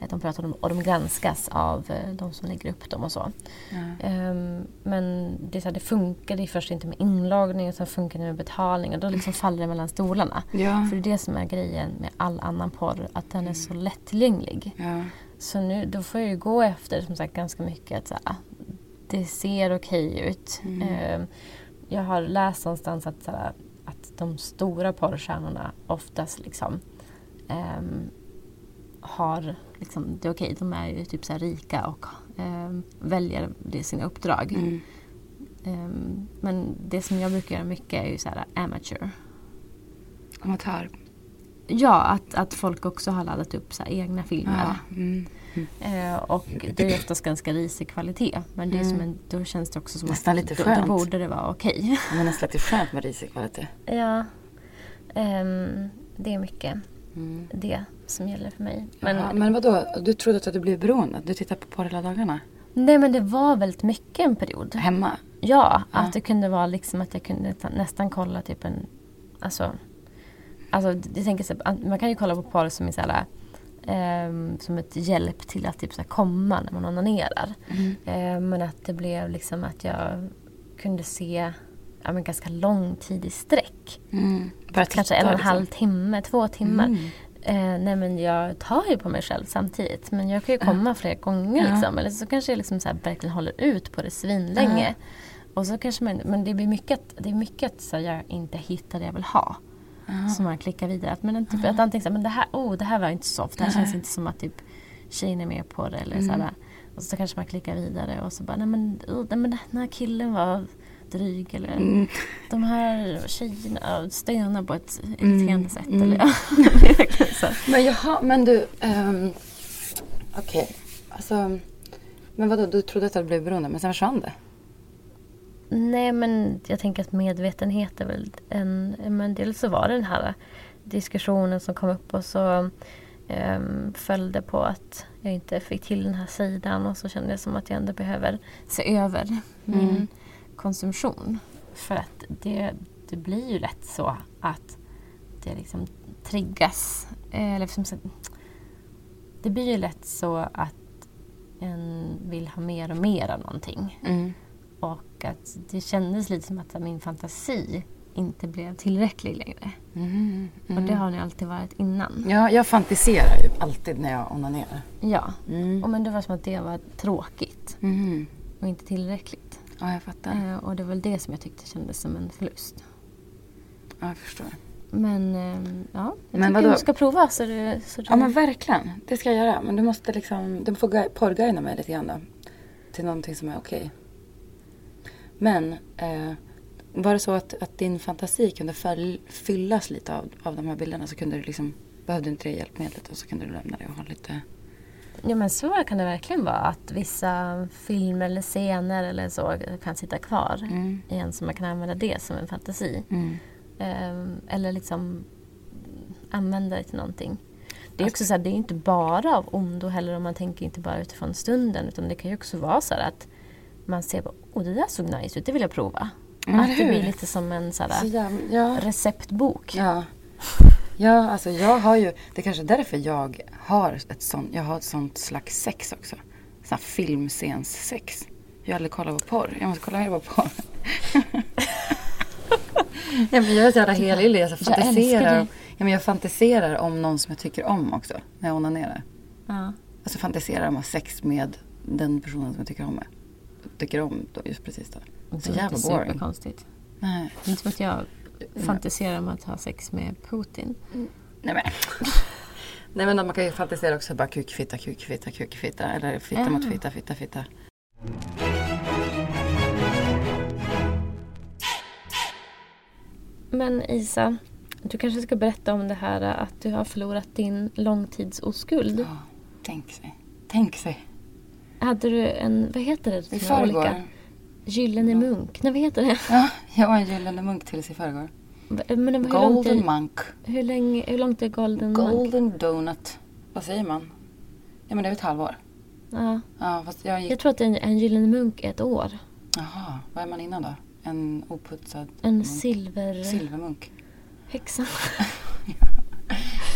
Eh, De pratar om och de granskas av eh, de som lägger upp dem och så. Ehm, men det, så här, det funkade först inte med inloggning och sen funkade det med betalning och då liksom faller det mellan stolarna. Ja. För det är det som är grejen med all annan porr, att den är så lättillgänglig. Ja. Så nu, då får jag ju gå efter som sagt ganska mycket att så här, det ser okej ut. Ehm, jag har läst någonstans att, att de stora porrstjärnorna oftast liksom ehm, har liksom, det är okej, de är ju typ så rika och ehm, väljer det sina uppdrag. Mm. Ehm, men det som jag brukar göra mycket är ju så här amateur. Amatör. Ja, att, att folk också har laddat upp så egna filmer. Ja. Mm. Eh, och det är oftast ganska risig kvalitet. Men det är som en, då känns det också som Nästan att lite då, då skönt. borde det vara okej. Men nästan lite skönt med risig kvalitet. ja. Ehm, det är mycket det som gäller för mig. Men, ja, men vadå, du trodde att du blev beroende? Du tittar på porr hela dagarna? Nej men det var väldigt mycket en period. Hemma? Ja, att det kunde vara liksom att jag kunde ta- nästan kolla typ en... Alltså, alltså jag tänker så, man kan ju kolla på porr som är så här, ehm, som ett hjälp till att typ så komma när man onanerar. Ehm, men att det blev liksom att jag kunde se ja, men ganska lång tid i sträck. Mm. Kanske en och en liksom. halv timme, två timmar. Eh, nej men jag tar ju på mig själv samtidigt. Men jag kan ju komma flera gånger liksom. Eller så kanske jag liksom så här verkligen håller ut på det svinlänge. Och så kanske man, men det blir mycket det är mycket att jag inte hittar det jag vill ha. Så man klickar vidare. Att, men typ, att antingen så här, men det här, oh, det här var inte soft. Det här känns inte som att typ, tjejen är med på det. Eller så här, och så kanske man klickar vidare och så bara, nej men, oh, nej, men den här killen var dryg. Eller de här tjejerna stönar på ett irriterande sätt. Eller, ja. <laughs> det. Men jaha, men du... Um, Okej, alltså... Men vadå, du trodde att du blev beroende, men sen försvann det? Nej men jag tänker att medvetenhet är väl en... Men dels så var det den här diskussionen som kom upp och så um, följde på att jag inte fick till den här sidan och så kände jag som att jag ändå behöver se över min konsumtion. För att det, det blir ju lätt så att det liksom triggas. eh, Eller liksom det blir ju lätt så att en vill ha mer och mer av någonting. Och att det kändes lite som att min fantasi inte blev tillräcklig längre. Och det har ni alltid varit innan. Ja, jag fantiserar ju alltid när jag onanerar. Ja. Och men det var som att det var tråkigt Mm. och inte tillräckligt. Ja, jag fattar. Eh, och det var väl det som jag tyckte kändes som en förlust. Ja, jag förstår. Men eh, ja, jag Men tycker du ska prova så du... Så du Ja, men verkligen. Det ska jag göra. Men du måste liksom... Du får gui- porrguida mig lite grann då. Till någonting som är okej. Men eh, var det så att, att din fantasi kunde fyllas lite av, av de här bilderna så kunde du liksom... Behövde inte det hjälpmedlet och så kunde du lämna det och ha lite... Ja men så kan det verkligen vara. Att vissa filmer eller scener eller så kan sitta kvar i en så man kan använda det som en fantasi. Ehm, eller liksom använda det till någonting. Det är också så här, det är inte bara av ondo heller om man tänker inte bara utifrån stunden utan det kan ju också vara så här att man ser på, oh det där såg nice ut, det vill jag prova. eller att det blir lite som en så Så här, jävla, ja. receptbok. Ja. Ja, alltså jag har ju... Det är kanske är därför jag har ett sånt, jag har ett sånt slags sex också. Sån här filmscens-sex. Jag har aldrig kollat på porr. Jag måste kolla mer på porr. <laughs> ja, men jag är så jävla helylle. Jag, fantiserar, ja, men jag fantiserar om någon som jag tycker om också. När jag onanerar. Ja. Alltså fantiserar om att ha sex med den personen som jag tycker om. Tycker om då, just precis då. Så Det är jävla inte boring. superkonstigt. Nej. Det är inte som att jag fantiserar om att ha sex med Putin. Nej men. <laughs> Nej men man kan ju fantisera också bara kukfitta, kukfitta, kukfitta. Eller fitta Ja. mot fitta, fitta, fitta. Men Isa, du kanske ska berätta om det här att du har förlorat din långtidsoskuld. Ja, tänk sig. Tänk sig. Hade du en, vad heter det? I förrgår. Gyllene munk? Nej, vad heter det? <laughs> Ja, jag var en gyllene munk tills i förrgår. Men hur Golden är, monk. hur, länge, hur långt är golden munk? Golden donut. Vad säger man? Ja men det är ett halvår. Ja. Ja jag gick... Jag tror att en, en gyllene munk är ett år. Jaha, vad är man innan då? En oputsad En munk. silverhäxa. silvermunk. <laughs>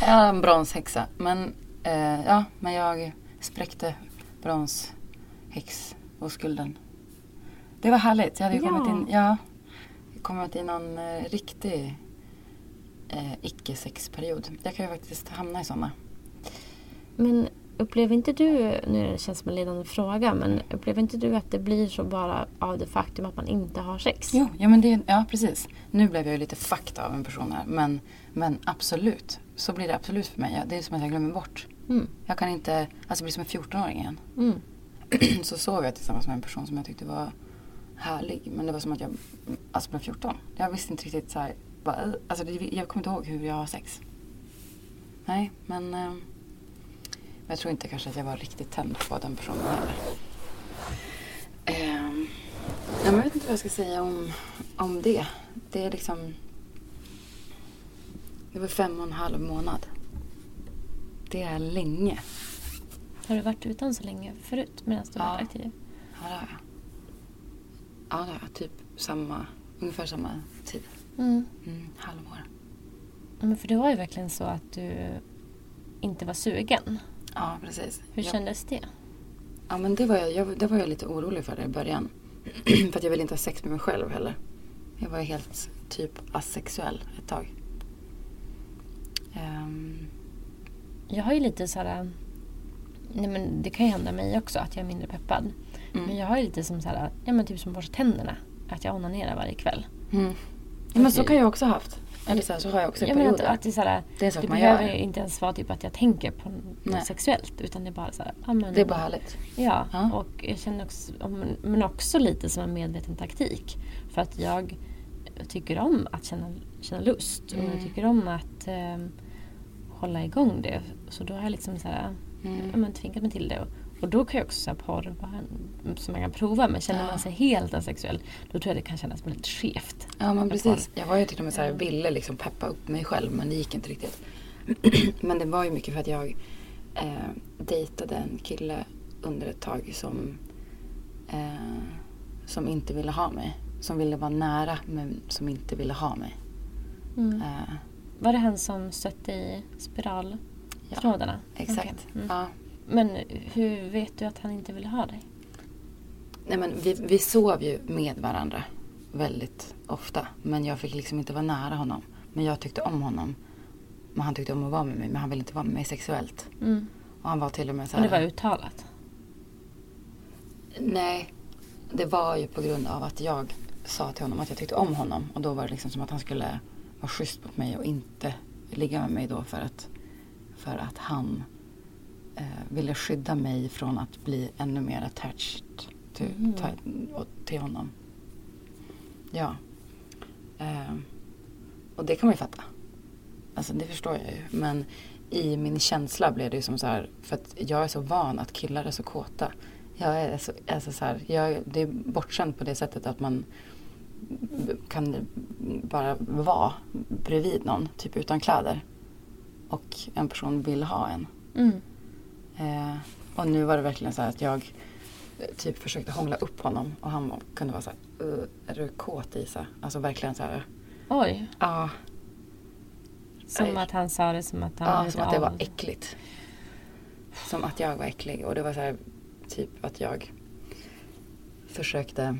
Ja, en bronshäxa. Men Eh, ja, men jag spräckte brons, häx och skulden. Det var härligt. Jag hade ju Ja. kommit in, ja, kommit i någon eh, riktig eh, icke-sexperiod. Jag kan ju faktiskt hamna i sådana. Men upplever inte du, nu känns det som en ledande fråga, men upplever inte du att det blir så bara av det faktum att man inte har sex? Jo, ja, men det, ja precis. Nu blev jag ju lite fucked av en person här. Men, men absolut. Så blir det absolut för mig. Det är som att jag glömmer bort. Mm. Jag kan inte, alltså blir som en 14-åring igen. Mm. <clears throat> så sov jag tillsammans med en person som jag tyckte var härlig. Men det var som att jag alltså blev 14. Jag visste inte riktigt så här, bara, eh, alltså det, jag kommer inte ihåg hur jag har sex. Nej, men eh, jag tror inte kanske att jag var riktigt tänd på den personen heller. Men jag vet inte vad jag ska säga om, om det. Det är liksom... Det var fem och en halv månad. Det är länge. Har du varit utan så länge förut medan du Ja. aktiv? Ja, det har jag. Ja, det har jag. Typ samma, ungefär samma tid. Mm. Mm, halvår. Men för det var ju verkligen så att du inte var sugen. Ja, precis. Hur ja. kändes det? Ja, men det var jag, jag, det var jag lite orolig för i början. <clears throat> för att jag ville inte ha sex med mig själv heller. Jag var helt typ asexuell ett tag. Ehm, Jag har ju lite så här... Nej men det kan ju hända mig också att jag är mindre peppad. Mm. Men jag har ju lite som så här, ja men typ som borsta tänderna. Att jag onanerar varje kväll. mm. ja, men så kan jag också ha haft. Eller så, här, så har jag också Jag att, perioder. att det är så här, Det är en sak det man behöver gör. inte ens vara typ att jag tänker på något sexuellt. Utan det är bara så här, ja, men, Det är bara härligt. Ja, Ja. och jag känner också, men också lite som en medveten taktik. För att jag tycker om att känna, känna lust och Mm. jag tycker om att eh, hålla igång det. Så då har jag liksom så här, Mm. ja, men tvingat mig till det. Och, och då kan jag också säga porr som man kan prova. Men känner Ja. man sig helt asexuell då tror jag det kan kännas väldigt skevt. Ja men precis. Jag var ju till och med så här, ville liksom peppa upp mig själv men det gick inte riktigt. <clears throat> men det var ju mycket för att jag eh, dejtade en kille under ett tag som, eh, som inte ville ha mig. Som ville vara nära men som inte ville ha mig. Mm. Eh, Var det han som stötte i spiraltrådarna? exakt. Okej. Mm. Ja. Men hur vet du att han inte vill ha dig? Nej, men vi, vi sov ju med varandra väldigt ofta. Men jag fick liksom inte vara nära honom. Men jag tyckte om honom. Men han tyckte om att vara med mig. Men han ville inte vara med mig sexuellt. Mm. Och han var till och med så Men här. det var uttalat? Nej, det var ju på grund av att jag sa till honom att jag tyckte om honom. Och då var det liksom som att han skulle vara schysst mot mig och inte ligga med mig då för att, för att han eh, ville skydda mig från att bli ännu mer attached till, Mm. ta, och, till honom. Ja. Eh, och det kan man ju fatta. Alltså det förstår jag ju. Men i min känsla blev det ju som så här, för att jag är så van att killar är så kåta. Jag är så, alltså så här, jag, det är bortskämt på det sättet att man kan bara vara bredvid någon, typ utan kläder. Och en person vill ha en. Mm. Eh, och nu var det verkligen så här att jag eh, typ försökte hångla upp honom och han kunde vara så här, "Uh, är du kåt Isa? Alltså verkligen så här, Oj. ja, Som att han sa det som att han ja var som att det var äckligt. Som att jag var äcklig och det var så här, typ att jag försökte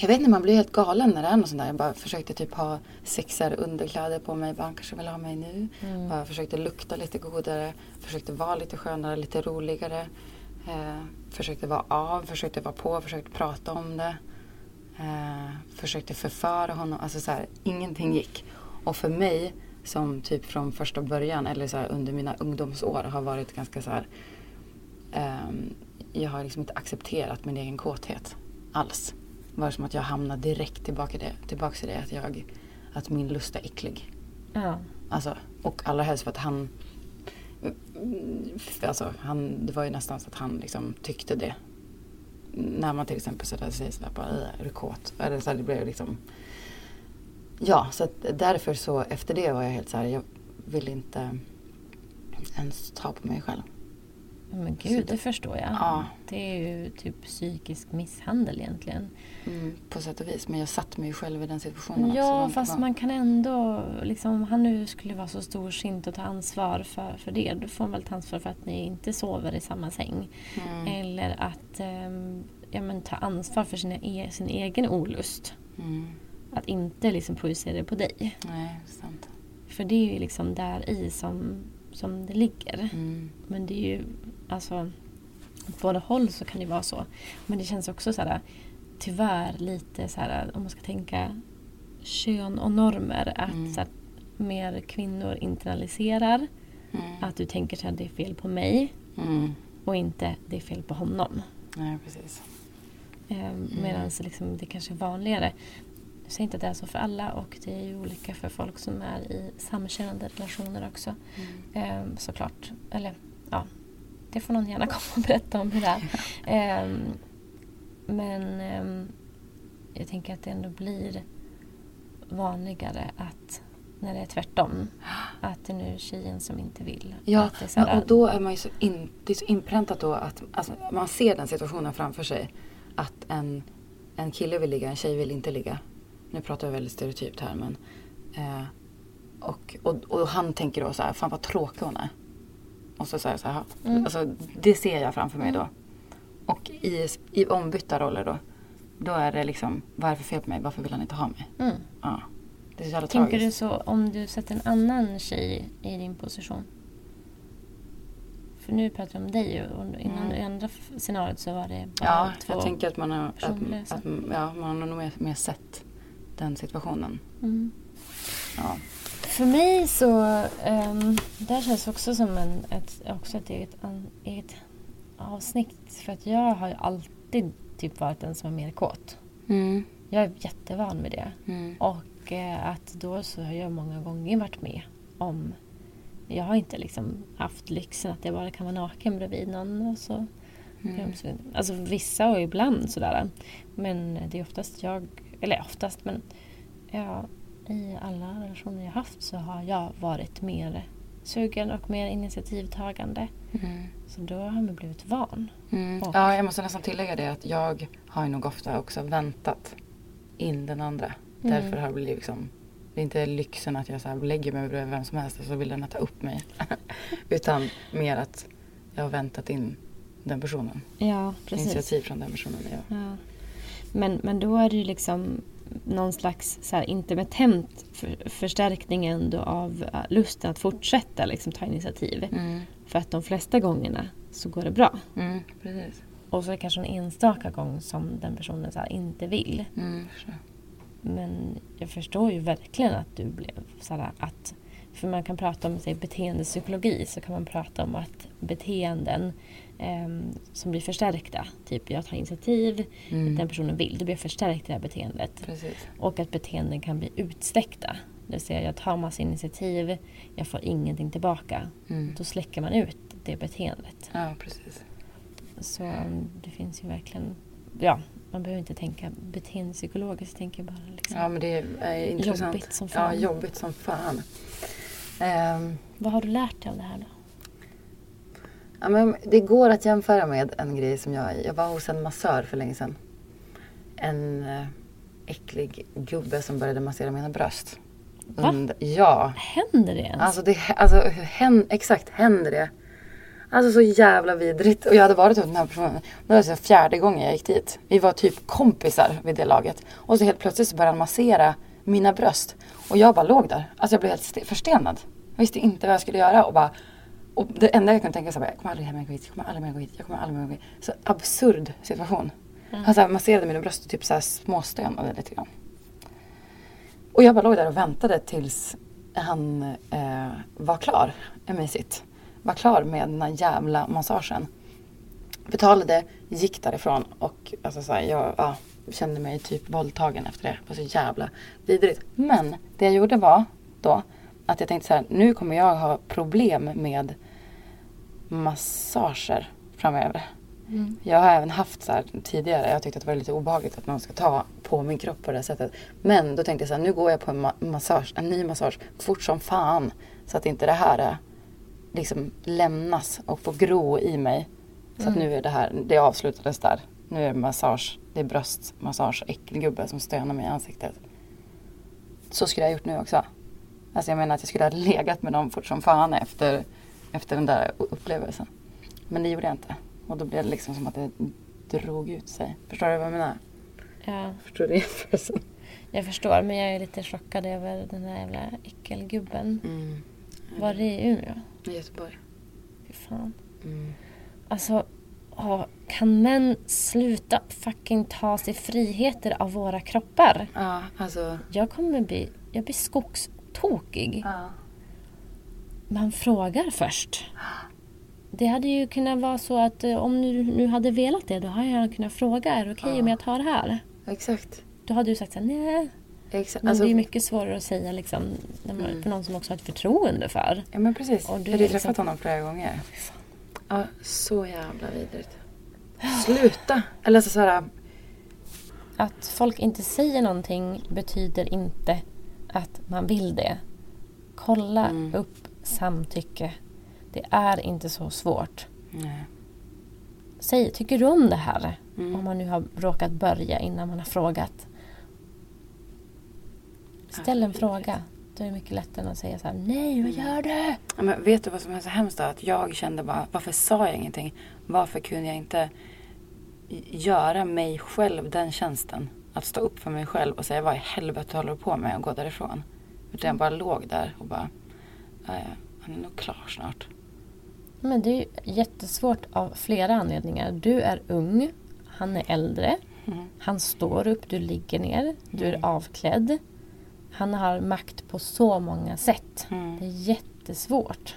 jag vet inte, man blir helt galen när det är något sånt där. Jag bara försökte typ ha sexigare underkläder på mig. Bara, han kanske vill ha mig nu. Mm. Bara försökte lukta lite godare. Försökte vara lite skönare, lite roligare. Eh, försökte vara av, försökte vara på, försökte prata om det. Eh, försökte förföra honom. Alltså så här, ingenting gick. Och för mig som typ från första början eller så här, under mina ungdomsår har varit ganska så här. ehm, jag har liksom inte accepterat min egen kåthet alls. Det var som att jag hamnade direkt tillbaka i det, tillbaka i det att, jag, att min lust är äcklig. Ja. Alltså, och allra helst för att han... Alltså, han, det var ju nästan så att han liksom tyckte det. När man till exempel sådär säger sådär bara, "Äh, är du kåt? Eller så här, det blev liksom... Ja, så att därför så efter det var jag helt så här, jag vill inte ens ta på mig själv. Men gud, det förstår jag. Ja. Det är ju typ psykisk misshandel egentligen. Mm, på sätt och vis. Men jag satte mig ju själv i den situationen Ja, fast man kan ändå, liksom, om han nu skulle vara så storsint och ta ansvar för, för det, då får han väl ta ansvar för att ni inte sover i samma säng. Mm. Eller att ehm, ja, men, ta ansvar för sina e- sin egen olust. Mm. Att inte liksom projicera det på dig. Nej, sant. För det är ju liksom där i som, som det ligger. Mm. Men det är ju, alltså, åt båda håll så kan det vara så. Men det känns också så här, tyvärr lite så här, om man ska tänka kön och normer. Att Mm. så här, mer kvinnor internaliserar Mm. att du tänker så här, det är fel på mig Mm. och inte det är fel på honom. Nej, precis. Eh, Medan liksom, det kanske är vanligare. Jag säger inte att det är så för alla och det är ju olika för folk som är i samkönade relationer också. Eh, såklart. Eller ja, det får någon gärna komma och berätta om hur det är. <laughs> Eh, men eh, jag tänker att det ändå blir vanligare att när det är tvärtom. <gasps> Att det är nu tjejen som inte vill. Ja, är och då är man ju så, in, det är så inpräntat då att alltså, man ser den situationen framför sig. Att en, en kille vill ligga, en tjej vill inte ligga. Nu pratar jag väldigt stereotypt här men. Eh, och, och, och han tänker då så här, fan vad tråkig hon är. Och så säger jag så här, Mm. alltså, det ser jag framför mig då. Och i, i ombytta roller då. Då är det liksom, vad är det för fel på mig? Varför vill han inte ha mig? Mm. Ja. Det är så jävla Tänker du tragiskt. så om du sätter en annan tjej i din position? För nu pratar jag om dig och innan i andra scenariot så var det bara Mm. Ja, två. jag tänker att man har, att, att, ja, man har nog mer, mer sett den situationen. Mm. Ja. För mig så, um, där känns också som en, ett, också ett eget, an, eget avsnitt. För att jag har alltid typ varit den som är mer kåt. Mm. Jag är jättevan vid det. Mm. Och eh, att då så har jag många gånger varit med om... Jag har inte liksom haft lyxen att jag bara kan vara naken bredvid någon. Och så, Mm. Alltså vissa och ibland sådär. Men det är oftast jag, eller oftast men ja, i alla relationer jag haft så har jag varit mer sugen och mer initiativtagande. Mm. Så då har man blivit van. Mm. Och- Ja, jag måste nästan tillägga det att jag har nog ofta också väntat in den andra. Mm. Därför har det blivit liksom det är inte lyxen att jag så här lägger mig bredvid vem som helst och så vill den ta upp mig. <laughs> Utan mer att jag har väntat in den personen. Ja, precis. Initiativ från den personen. Ja. Ja. Men, men då är det ju liksom någon slags så här intermittent för, förstärkning ändå av äh, lusten att fortsätta liksom, ta initiativ. Mm. För att de flesta gångerna så går det bra. Mm. Och så är det kanske en enstaka gång som den personen så här inte vill. Mm. Men jag förstår ju verkligen att du blev så här att... För man kan prata om säg, beteendepsykologi så kan man prata om att beteenden ehm, som blir förstärkta, typ jag tar initiativ, Mm. den personen vill, då blir jag förstärkt i det här beteendet. Precis. Och att beteenden kan bli utsläckta. Det vill säga jag tar massa initiativ, jag får ingenting tillbaka. Mm. Då släcker man ut det beteendet. Ja, precis. Så um, det finns ju verkligen... Ja, man behöver inte tänka beteendepsykologiskt, tänker bara liksom. Ja, men det är intressant. Jobbigt som Ja, fan. jobbigt som fan. Ehm, Vad har du lärt dig av det här då? Ja, men det går att jämföra med en grej som jag... Jag var hos en massör för länge sedan. En eh, äcklig gubbe som började massera mina bröst. Va? Und- ja. Händer det ens? Alltså, det, alltså hän, exakt, händer det? Alltså så jävla vidrigt. Och jag hade varit hos den här personen. Det var så fjärde gången jag gick dit. Vi var typ kompisar vid det laget. Och så helt plötsligt så började han massera mina bröst. Och jag bara låg där. Alltså jag blev helt st- förstenad. Jag visste inte vad jag skulle göra. Och, bara, och det enda jag kunde tänka så var jag kommer aldrig mer gå hit. Jag kommer aldrig mer gå hit. Jag kommer aldrig mer gå hit. Så absurd situation. Han så här masserade mina bröst och typ så här småstönade lite grann. Och jag bara låg där och väntade tills han eh, var klar med sitt. Var klar med den här jävla massagen. Betalade, gick därifrån och alltså, så här, jag ja, kände mig typ våldtagen efter det. Det var så jävla vidrigt. Men det jag gjorde var då att jag tänkte så här, nu kommer jag ha problem med massager framöver. Jag har även haft så här tidigare, jag tyckte att det var lite obehagligt att någon ska ta på min kropp på det här sättet. Men då tänkte jag så här, nu går jag på en ma- massage, en ny massage fort som fan. Så att inte det här är, liksom lämnas och få gro i mig. Så att nu är det här, det avslutades där. Nu är det massage, det är bröstmassage, äckelgubbe som stönar mig i ansiktet. Så skulle jag ha gjort nu också. Alltså jag menar att jag skulle ha legat med dem fort som fan efter, efter den där upplevelsen. Men det gjorde jag inte. Och då blev det liksom som att det drog ut sig. Förstår du vad jag menar? Ja, Förstår du jämförelsen? jag förstår. Men jag är lite chockad över den där jävla äckelgubben. Mm. Var det i Umeå? I Göteborg. Fy fan. Mm. Alltså, ja, kan män sluta fucking ta sig friheter av våra kroppar? Ja, alltså. Jag kommer bli, jag blir skogstokig. Ja. Man frågar först. Det hade ju kunnat vara så att eh, om du nu hade velat det, då hade jag kunnat fråga. Är det okej om jag tar det här? Exakt. Då hade du sagt så här, nej. Exakt. Men Alltså, det är mycket svårare att säga liksom, när man, för någon som också har ett förtroende för. Ja men precis. Och du jag har ju liksom- träffat honom flera gånger. Ja, så jävla vidrigt. Sluta! Eller alltså såhär, Att folk inte säger någonting betyder inte att man vill det. Kolla upp samtycke. Det är inte så svårt. nej. Säg, tycker du om det här? Om man nu har råkat börja innan man har frågat. Ställ en fråga. Då är det mycket lättare än att säga så här, nej vad gör du? Ja, men vet du vad som är så hemskt då? Att jag kände bara, varför sa jag ingenting? Varför kunde jag inte göra mig själv den tjänsten? Att stå upp för mig själv och säga vad i helvete håller du på med och gå därifrån. Utan jag bara låg där och bara, "Ja, ja, han är nog klar snart. Men det är ju jättesvårt av flera anledningar. Du är ung, han är äldre. Han står upp, du ligger ner, du är avklädd. Han har makt på så många sätt. Det är jättesvårt.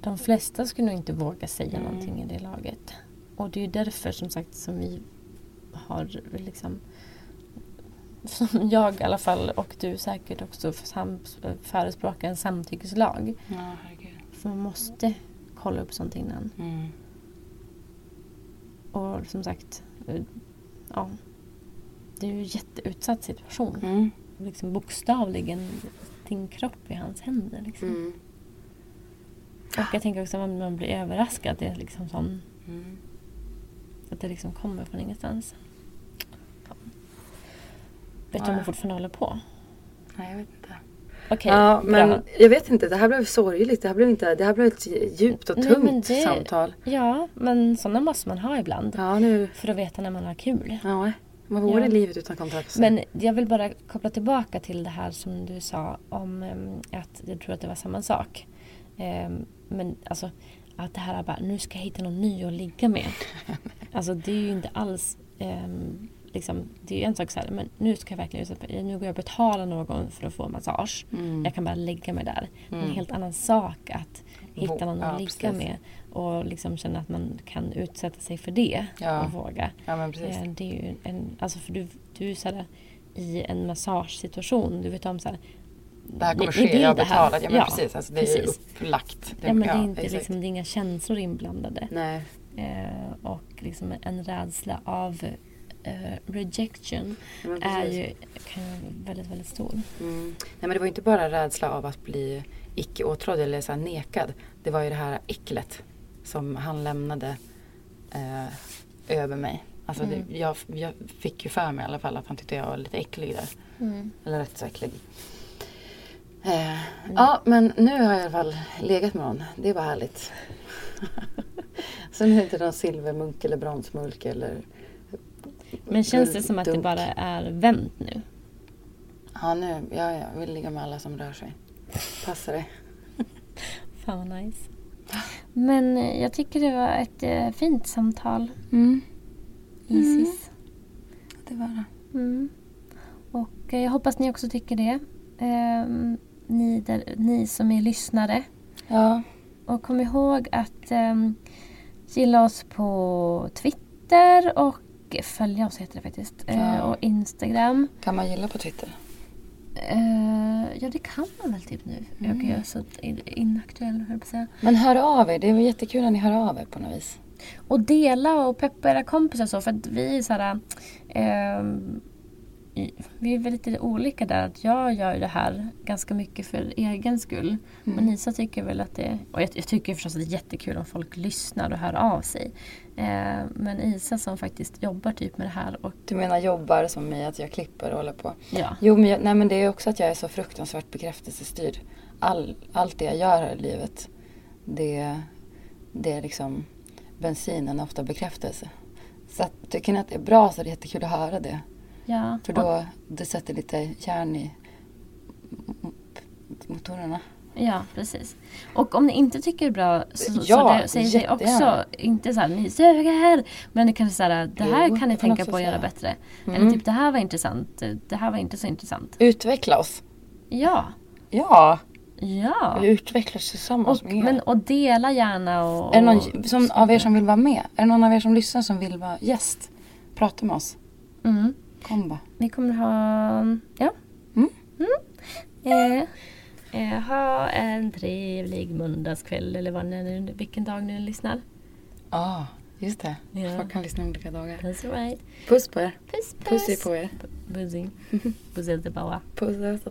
De flesta skulle nog inte våga säga någonting i det laget. Och det är därför som sagt som vi har liksom som jag i alla fall och du säkert också förespråkar en samtyckeslag. Ja. För man måste kolla upp sånt innan. Mm. Och som sagt, eh, ja. Det är ju en jätteutsatt situation. Mm. Liksom bokstavligen din kropp i hans händer. Liksom. Mm. Och jag tänker också att man, blir överraskad. Att det är liksom sån, Mm. att det liksom kommer från ingenstans. Ja. Vet du Ja. om du fortfarande håller på? Nej, jag vet inte. Okej, ja, men bra. jag vet inte. Det här blev sorgligt. Det här blev, inte, det här blev ett djupt och Nej, tungt men det- samtal. Ja, men sådana måste man ha ibland. Ja, nu... För att veta när man har kul. Ja, vad vore Ja. livet utan kontakt? Men jag vill bara koppla tillbaka till det här som du sa om em, att jag tror att det var samma sak. Em, men alltså att det här är bara, nu ska jag hitta någon ny att ligga med. <laughs> Alltså det är ju inte alls em, liksom, det är ju en sak så här, men nu ska jag verkligen utsätta mig. Nu går jag och betalar någon för att få massage. Mm. Jag kan bara lägga mig där. Det är en helt annan sak att hitta någon att ja, ligga precis. med. Och liksom känna att man kan utsätta sig för det. Ja. Och våga. Ja, men precis. Eh, Det är ju en, alltså för du, du så här, i en massagesituation. Du vet om så här, Det här kommer ske, jag har betalat. Ja, men precis. Alltså, det är ju precis. upplagt. Det, Ja, men det är inte liksom, det är inga känslor inblandade. Nej. Eh, och liksom en rädsla av eh, rejection Ja, är ju kan vara väldigt, väldigt stor. Mm. Nej, men det var ju inte bara rädsla av att bli icke åtrådd eller så nekad. Det var ju det här äcklet som han lämnade eh, över mig. Alltså det, jag, jag fick ju för mig i alla fall att han tyckte jag var lite äcklig där. Eller rätt så äcklig. Eh, Ja, men nu har jag i alla fall legat med någon. Det var härligt. <laughs> så nu är det inte någon silvermunk eller bronsmulk eller Men känns det som att det bara är vänt nu? Ja, nu. Ja, jag vill ligga med alla som rör sig. Passar det? <laughs> Fan vad nice. Men eh, jag tycker det var ett eh, fint samtal. Mm. Isis. Det var det. Mm. Och eh, jag hoppas ni också tycker det. Ehm, ni, där, ni som är lyssnare. Ja. Och kom ihåg att ehm, gilla oss på Twitter och följa oss heter det faktiskt. Eh, Ja. och Instagram. Kan man gilla på Twitter? Eh, ja det kan man väl typ nu. Jag Mm. kan göra så in- inaktuell höll jag på att säga. Men hör av er. Det är jättekul när ni hör av er på något vis. Och dela och peppa era kompisar så för att vi är så här, ehm, vi är väl lite olika där. Att jag gör det här ganska mycket för egen skull. Mm. Och Nisa tycker väl att det... Och jag, jag, tycker förstås att det är jättekul om folk lyssnar och hör av sig. Eh, men Isa som faktiskt jobbar typ med det här. Och... Du menar jobbar som mig, att jag klipper och håller på? Ja. Jo, men, jag, nej, men det är också att jag är så fruktansvärt bekräftelsestyrd. All, allt det jag gör här i livet, det, det är liksom bensinen, ofta bekräftelse. Så att, tycker ni att det är bra så är det jättekul att höra det. Ja. För då det sätter lite järn i motorerna. Ja, precis. Och om ni inte tycker det är bra så, ja, så säger det också inte så här, ni suger. Men det kanske så här, det här jo, kan ni tänka på att göra bättre. Mm. Eller typ, det här var intressant. Det här var inte så intressant. Utveckla oss. Ja. Ja. Ja. Vi utvecklas tillsammans och, med er. Men, och dela gärna och... Är det någon som, av er som vill vara med? Är det någon av er som lyssnar som vill vara gäst? Prata med oss. Mm. Kom bara. Vi kommer ha... Ja. Mm. Mm. Eh, eh, ha en trevlig måndagskväll eller vad ni, vilken dag ni lyssnar. Ja, ah, just det. Ja. Folk kan lyssna olika dagar. That's right. Puss på er. Puss, puss. Pussy på er. Pussy. <laughs> Puss älskar bara. Puss älskar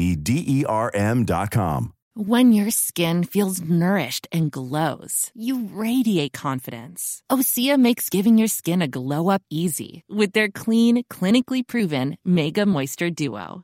D E R M.com. When your skin feels nourished and glows, you radiate confidence. Osea makes giving your skin a glow up easy with their clean, clinically proven Mega Moisture Duo.